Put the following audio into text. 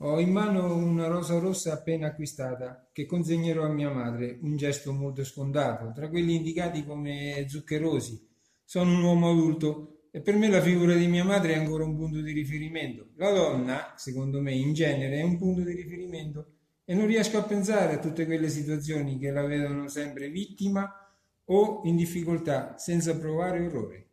Ho in mano una rosa rossa appena acquistata che consegnerò a mia madre, un gesto molto sfondato, tra quelli indicati come zuccherosi. Sono un uomo adulto e per me la figura di mia madre è ancora un punto di riferimento. La donna, secondo me, in genere è un punto di riferimento e non riesco a pensare a tutte quelle situazioni che la vedono sempre vittima o in difficoltà senza provare orrore.